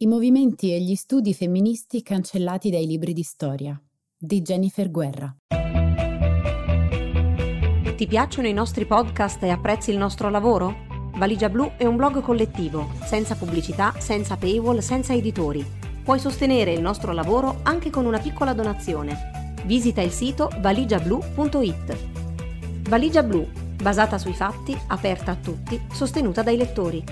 I movimenti e gli studi femministi cancellati dai libri di storia di Jennifer Guerra. Ti piacciono i nostri podcast e apprezzi il nostro lavoro? Valigia Blu è un blog collettivo, senza pubblicità, senza paywall, senza editori. Puoi sostenere il nostro lavoro anche con una piccola donazione. Visita il sito valigiablu.it. Valigia Blu, basata sui fatti, aperta a tutti, sostenuta dai lettori.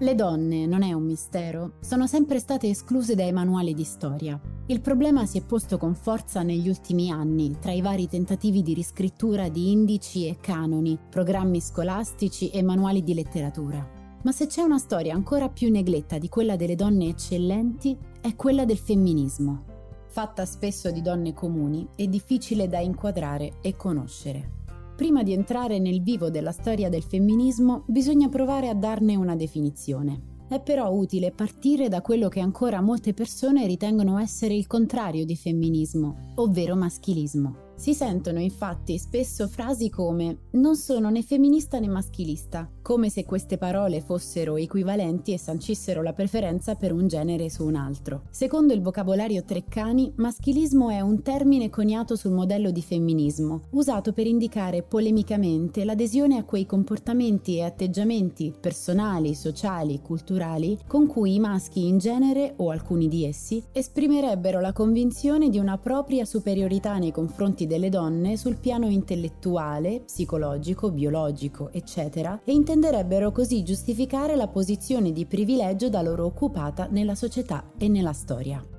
Le donne, non è un mistero, sono sempre state escluse dai manuali di storia. Il problema si è posto con forza negli ultimi anni, tra i vari tentativi di riscrittura di indici e canoni, programmi scolastici e manuali di letteratura. Ma se c'è una storia ancora più negletta di quella delle donne eccellenti, è quella del femminismo. Fatta spesso di donne comuni, è difficile da inquadrare e conoscere. Prima di entrare nel vivo della storia del femminismo, bisogna provare a darne una definizione. È però utile partire da quello che ancora molte persone ritengono essere il contrario di femminismo, ovvero maschilismo. Si sentono infatti spesso frasi come non sono né femminista né maschilista, come se queste parole fossero equivalenti e sancissero la preferenza per un genere su un altro. Secondo il vocabolario Treccani, maschilismo è un termine coniato sul modello di femminismo, usato per indicare polemicamente l'adesione a quei comportamenti e atteggiamenti personali, sociali, culturali con cui i maschi in genere, o alcuni di essi, esprimerebbero la convinzione di una propria superiorità nei confronti delle donne sul piano intellettuale, psicologico, biologico, eccetera, e intenderebbero così giustificare la posizione di privilegio da loro occupata nella società e nella storia.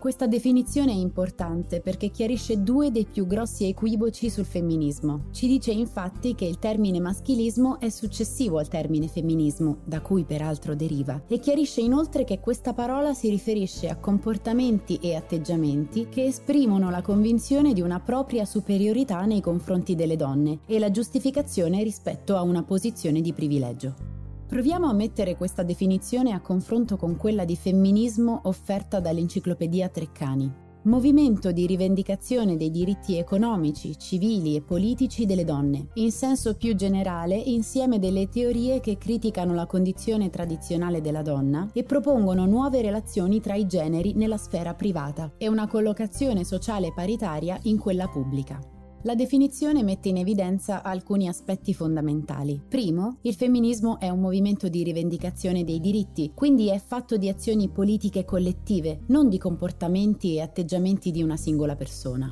Questa definizione è importante perché chiarisce due dei più grossi equivoci sul femminismo. Ci dice infatti che il termine maschilismo è successivo al termine femminismo, da cui peraltro deriva, e chiarisce inoltre che questa parola si riferisce a comportamenti e atteggiamenti che esprimono la convinzione di una propria superiorità nei confronti delle donne e la giustificazione rispetto a una posizione di privilegio. Proviamo a mettere questa definizione a confronto con quella di femminismo offerta dall'Enciclopedia Treccani. Movimento di rivendicazione dei diritti economici, civili e politici delle donne, in senso più generale insieme delle teorie che criticano la condizione tradizionale della donna e propongono nuove relazioni tra i generi nella sfera privata e una collocazione sociale paritaria in quella pubblica. La definizione mette in evidenza alcuni aspetti fondamentali. Primo, il femminismo è un movimento di rivendicazione dei diritti, quindi è fatto di azioni politiche collettive, non di comportamenti e atteggiamenti di una singola persona.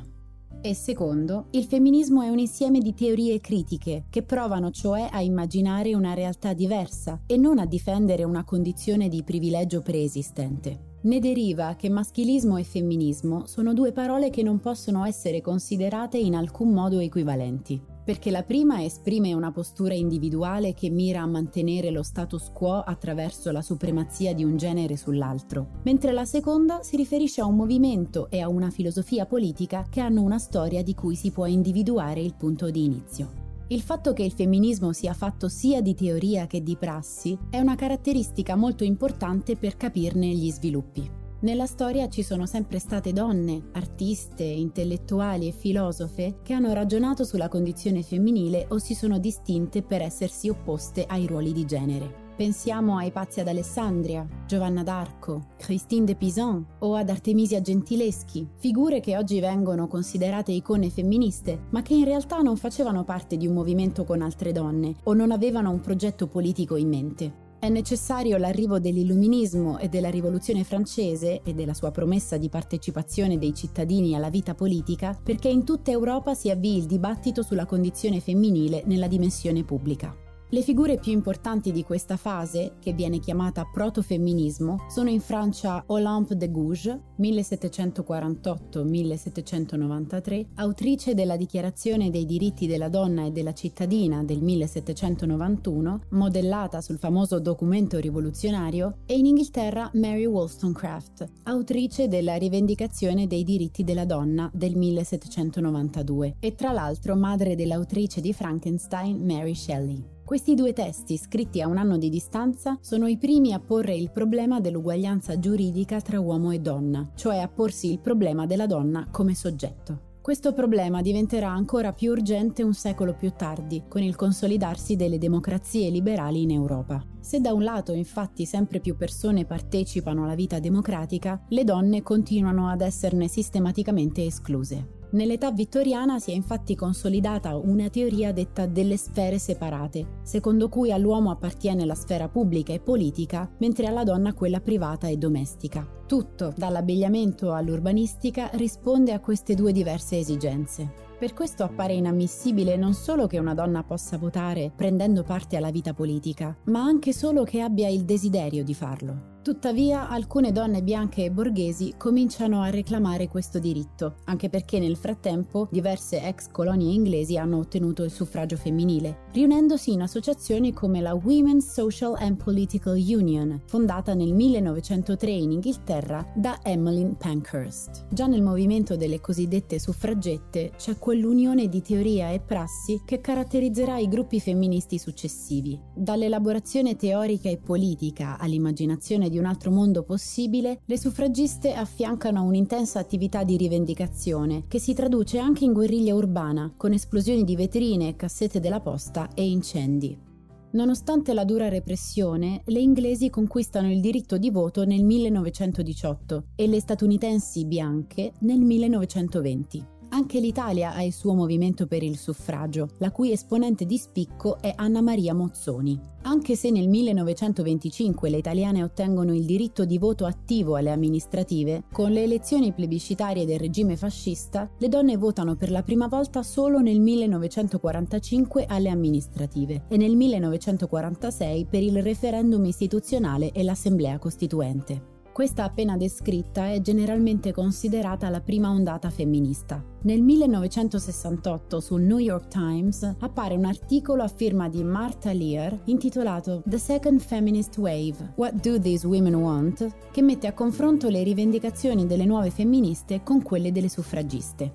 E secondo, il femminismo è un insieme di teorie critiche che provano cioè a immaginare una realtà diversa e non a difendere una condizione di privilegio preesistente. Ne deriva che maschilismo e femminismo sono due parole che non possono essere considerate in alcun modo equivalenti, perché la prima esprime una postura individuale che mira a mantenere lo status quo attraverso la supremazia di un genere sull'altro, mentre la seconda si riferisce a un movimento e a una filosofia politica che hanno una storia di cui si può individuare il punto di inizio. Il fatto che il femminismo sia fatto sia di teoria che di prassi è una caratteristica molto importante per capirne gli sviluppi. Nella storia ci sono sempre state donne, artiste, intellettuali e filosofe che hanno ragionato sulla condizione femminile o si sono distinte per essersi opposte ai ruoli di genere. Pensiamo ai pazzi ad Alessandria, Giovanna d'Arco, Christine de Pizan o ad Artemisia Gentileschi, figure che oggi vengono considerate icone femministe, ma che in realtà non facevano parte di un movimento con altre donne o non avevano un progetto politico in mente. È necessario l'arrivo dell'illuminismo e della rivoluzione francese e della sua promessa di partecipazione dei cittadini alla vita politica perché in tutta Europa si avvii il dibattito sulla condizione femminile nella dimensione pubblica. Le figure più importanti di questa fase, che viene chiamata protofemminismo, sono in Francia Olympe de Gouges, 1748-1793, autrice della Dichiarazione dei diritti della donna e della cittadina del 1791, modellata sul famoso documento rivoluzionario, e in Inghilterra Mary Wollstonecraft, autrice della Rivendicazione dei diritti della donna del 1792, e tra l'altro madre dell'autrice di Frankenstein Mary Shelley. Questi due testi, scritti a un anno di distanza, sono i primi a porre il problema dell'uguaglianza giuridica tra uomo e donna, cioè a porsi il problema della donna come soggetto. Questo problema diventerà ancora più urgente un secolo più tardi, con il consolidarsi delle democrazie liberali in Europa. Se da un lato infatti sempre più persone partecipano alla vita democratica, le donne continuano ad esserne sistematicamente escluse. Nell'età vittoriana si è infatti consolidata una teoria detta delle sfere separate, secondo cui all'uomo appartiene la sfera pubblica e politica, mentre alla donna quella privata e domestica. Tutto, dall'abbigliamento all'urbanistica, risponde a queste due diverse esigenze. Per questo appare inammissibile non solo che una donna possa votare prendendo parte alla vita politica, ma anche solo che abbia il desiderio di farlo. Tuttavia, alcune donne bianche e borghesi cominciano a reclamare questo diritto, anche perché nel frattempo diverse ex colonie inglesi hanno ottenuto il suffragio femminile, riunendosi in associazioni come la Women's Social and Political Union, fondata nel 1903 in Inghilterra da Emmeline Pankhurst. Già nel movimento delle cosiddette suffragette c'è quell'unione di teoria e prassi che caratterizzerà i gruppi femministi successivi. Dall'elaborazione teorica e politica all'immaginazione di un altro mondo possibile, le suffragiste affiancano un'intensa attività di rivendicazione che si traduce anche in guerriglia urbana, con esplosioni di vetrine, cassette della posta e incendi. Nonostante la dura repressione, le inglesi conquistano il diritto di voto nel 1918 e le statunitensi bianche nel 1920. Anche l'Italia ha il suo movimento per il suffragio, la cui esponente di spicco è Anna Maria Mozzoni. Anche se nel 1925 le italiane ottengono il diritto di voto attivo alle amministrative, con le elezioni plebiscitarie del regime fascista, le donne votano per la prima volta solo nel 1945 alle amministrative e nel 1946 per il referendum istituzionale e l'Assemblea Costituente. Questa appena descritta è generalmente considerata la prima ondata femminista. Nel 1968 sul New York Times appare un articolo a firma di Martha Lear intitolato The Second Feminist Wave What Do These Women Want? che mette a confronto le rivendicazioni delle nuove femministe con quelle delle suffragiste.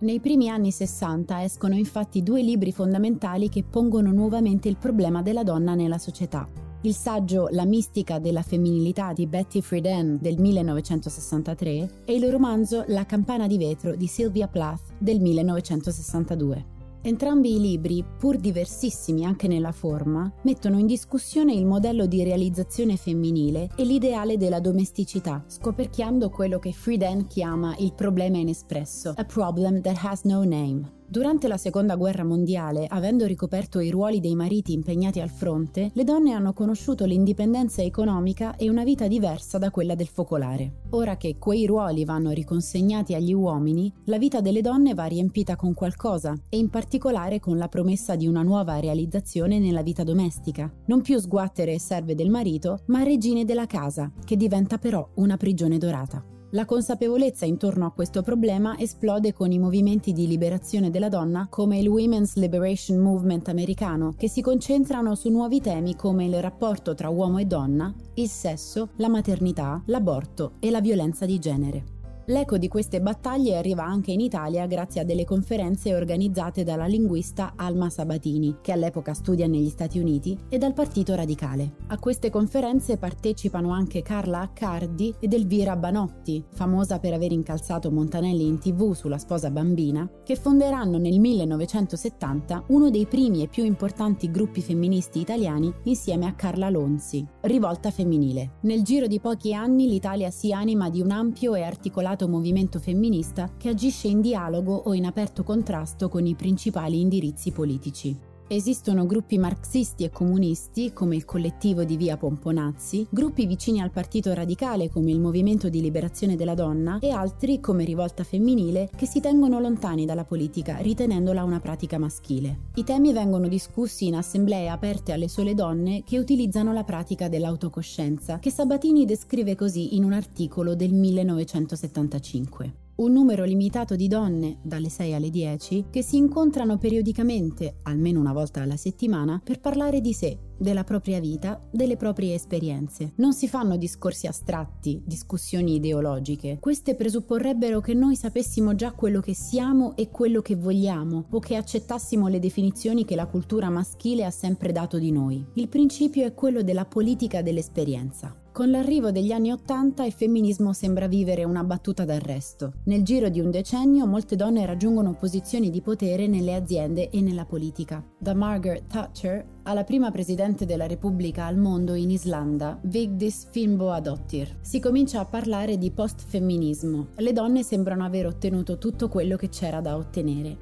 Nei primi anni 60 escono infatti due libri fondamentali che pongono nuovamente il problema della donna nella società il saggio La mistica della femminilità di Betty Friedan del 1963 e il romanzo La campana di vetro di Sylvia Plath del 1962. Entrambi i libri, pur diversissimi anche nella forma, mettono in discussione il modello di realizzazione femminile e l'ideale della domesticità, scoperchiando quello che Friedan chiama il problema inespresso, a problem that has no name. Durante la seconda guerra mondiale, avendo ricoperto i ruoli dei mariti impegnati al fronte, le donne hanno conosciuto l'indipendenza economica e una vita diversa da quella del focolare. Ora che quei ruoli vanno riconsegnati agli uomini, la vita delle donne va riempita con qualcosa e in particolare con la promessa di una nuova realizzazione nella vita domestica. Non più sguattere e serve del marito, ma regine della casa, che diventa però una prigione dorata. La consapevolezza intorno a questo problema esplode con i movimenti di liberazione della donna come il Women's Liberation Movement americano, che si concentrano su nuovi temi come il rapporto tra uomo e donna, il sesso, la maternità, l'aborto e la violenza di genere. L'eco di queste battaglie arriva anche in Italia grazie a delle conferenze organizzate dalla linguista Alma Sabatini, che all'epoca studia negli Stati Uniti, e dal Partito Radicale. A queste conferenze partecipano anche Carla Accardi ed Elvira Banotti, famosa per aver incalzato Montanelli in tv sulla sposa bambina, che fonderanno nel 1970 uno dei primi e più importanti gruppi femministi italiani insieme a Carla Lonzi, Rivolta Femminile. Nel giro di pochi anni l'Italia si anima di un ampio e articolato articolato movimento femminista che agisce in dialogo o in aperto contrasto con i principali indirizzi politici. Esistono gruppi marxisti e comunisti, come il collettivo di Via Pomponazzi, gruppi vicini al Partito Radicale, come il Movimento di Liberazione della Donna, e altri, come Rivolta Femminile, che si tengono lontani dalla politica, ritenendola una pratica maschile. I temi vengono discussi in assemblee aperte alle sole donne che utilizzano la pratica dell'autocoscienza, che Sabatini descrive così in un articolo del 1975 un numero limitato di donne, dalle 6 alle 10, che si incontrano periodicamente, almeno una volta alla settimana, per parlare di sé, della propria vita, delle proprie esperienze. Non si fanno discorsi astratti, discussioni ideologiche. Queste presupporrebbero che noi sapessimo già quello che siamo e quello che vogliamo, o che accettassimo le definizioni che la cultura maschile ha sempre dato di noi. Il principio è quello della politica dell'esperienza. Con l'arrivo degli anni Ottanta il femminismo sembra vivere una battuta d'arresto. Nel giro di un decennio molte donne raggiungono posizioni di potere nelle aziende e nella politica. Da Margaret Thatcher alla prima presidente della Repubblica al mondo in Islanda, Vigdis Finnbogadottir. Si comincia a parlare di post-femminismo. Le donne sembrano aver ottenuto tutto quello che c'era da ottenere.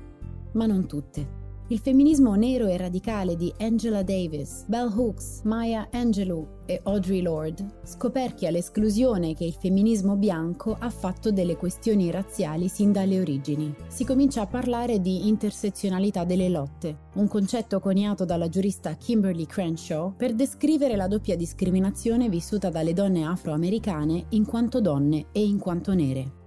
Ma non tutte. Il femminismo nero e radicale di Angela Davis, Bell Hooks, Maya Angelou e Audre Lorde scoperchia l'esclusione che il femminismo bianco ha fatto delle questioni razziali sin dalle origini. Si comincia a parlare di intersezionalità delle lotte, un concetto coniato dalla giurista Kimberly Crenshaw per descrivere la doppia discriminazione vissuta dalle donne afroamericane in quanto donne e in quanto nere.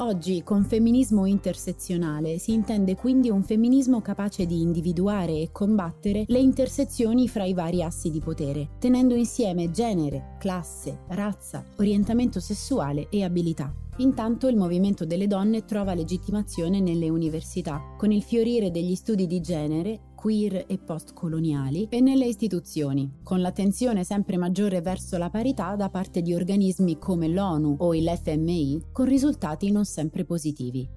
Oggi con femminismo intersezionale si intende quindi un femminismo capace di individuare e combattere le intersezioni fra i vari assi di potere, tenendo insieme genere, classe, razza, orientamento sessuale e abilità. Intanto il movimento delle donne trova legittimazione nelle università, con il fiorire degli studi di genere, queer e postcoloniali e nelle istituzioni, con l'attenzione sempre maggiore verso la parità da parte di organismi come l'ONU o il FMI, con risultati non sempre positivi.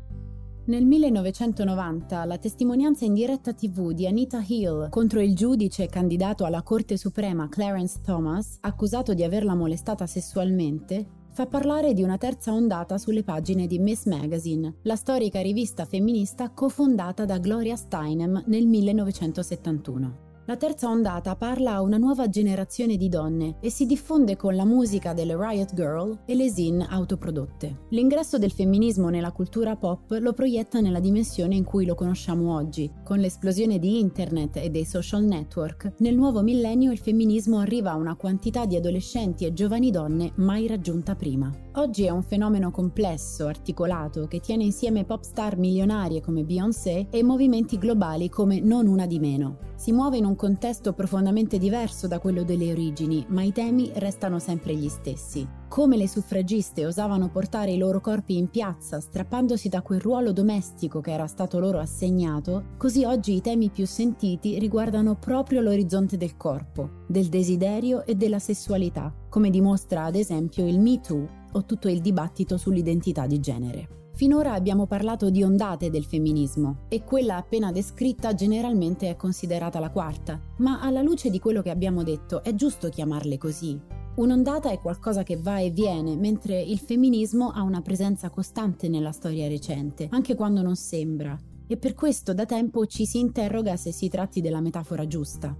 Nel 1990 la testimonianza in diretta tv di Anita Hill contro il giudice candidato alla Corte Suprema Clarence Thomas, accusato di averla molestata sessualmente, fa parlare di una terza ondata sulle pagine di Miss Magazine, la storica rivista femminista cofondata da Gloria Steinem nel 1971. La terza ondata parla a una nuova generazione di donne e si diffonde con la musica delle Riot Girl e le zine autoprodotte. L'ingresso del femminismo nella cultura pop lo proietta nella dimensione in cui lo conosciamo oggi. Con l'esplosione di internet e dei social network, nel nuovo millennio il femminismo arriva a una quantità di adolescenti e giovani donne mai raggiunta prima. Oggi è un fenomeno complesso, articolato, che tiene insieme pop star milionarie come Beyoncé e movimenti globali come Non una di meno. Si muove in un contesto profondamente diverso da quello delle origini, ma i temi restano sempre gli stessi. Come le suffragiste osavano portare i loro corpi in piazza, strappandosi da quel ruolo domestico che era stato loro assegnato, così oggi i temi più sentiti riguardano proprio l'orizzonte del corpo, del desiderio e della sessualità, come dimostra ad esempio il Me Too o tutto il dibattito sull'identità di genere. Finora abbiamo parlato di ondate del femminismo e quella appena descritta generalmente è considerata la quarta, ma alla luce di quello che abbiamo detto è giusto chiamarle così. Un'ondata è qualcosa che va e viene, mentre il femminismo ha una presenza costante nella storia recente, anche quando non sembra, e per questo da tempo ci si interroga se si tratti della metafora giusta.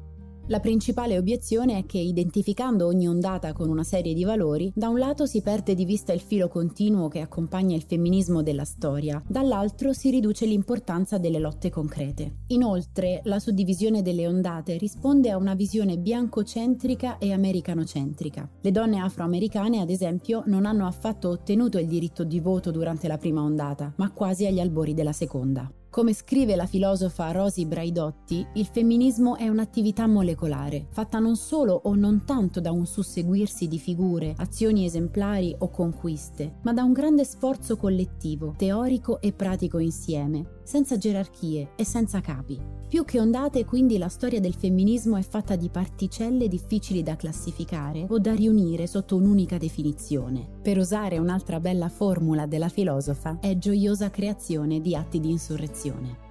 La principale obiezione è che identificando ogni ondata con una serie di valori, da un lato si perde di vista il filo continuo che accompagna il femminismo della storia, dall'altro si riduce l'importanza delle lotte concrete. Inoltre, la suddivisione delle ondate risponde a una visione biancocentrica e americanocentrica. Le donne afroamericane, ad esempio, non hanno affatto ottenuto il diritto di voto durante la prima ondata, ma quasi agli albori della seconda. Come scrive la filosofa Rosy Braidotti, il femminismo è un'attività molecolare, fatta non solo o non tanto da un susseguirsi di figure, azioni esemplari o conquiste, ma da un grande sforzo collettivo, teorico e pratico insieme, senza gerarchie e senza capi. Più che ondate, quindi, la storia del femminismo è fatta di particelle difficili da classificare o da riunire sotto un'unica definizione. Per usare un'altra bella formula della filosofa, è gioiosa creazione di atti di insurrezione.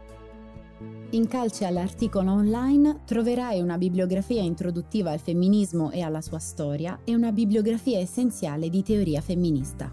In calce all'articolo online troverai una bibliografia introduttiva al femminismo e alla sua storia e una bibliografia essenziale di teoria femminista.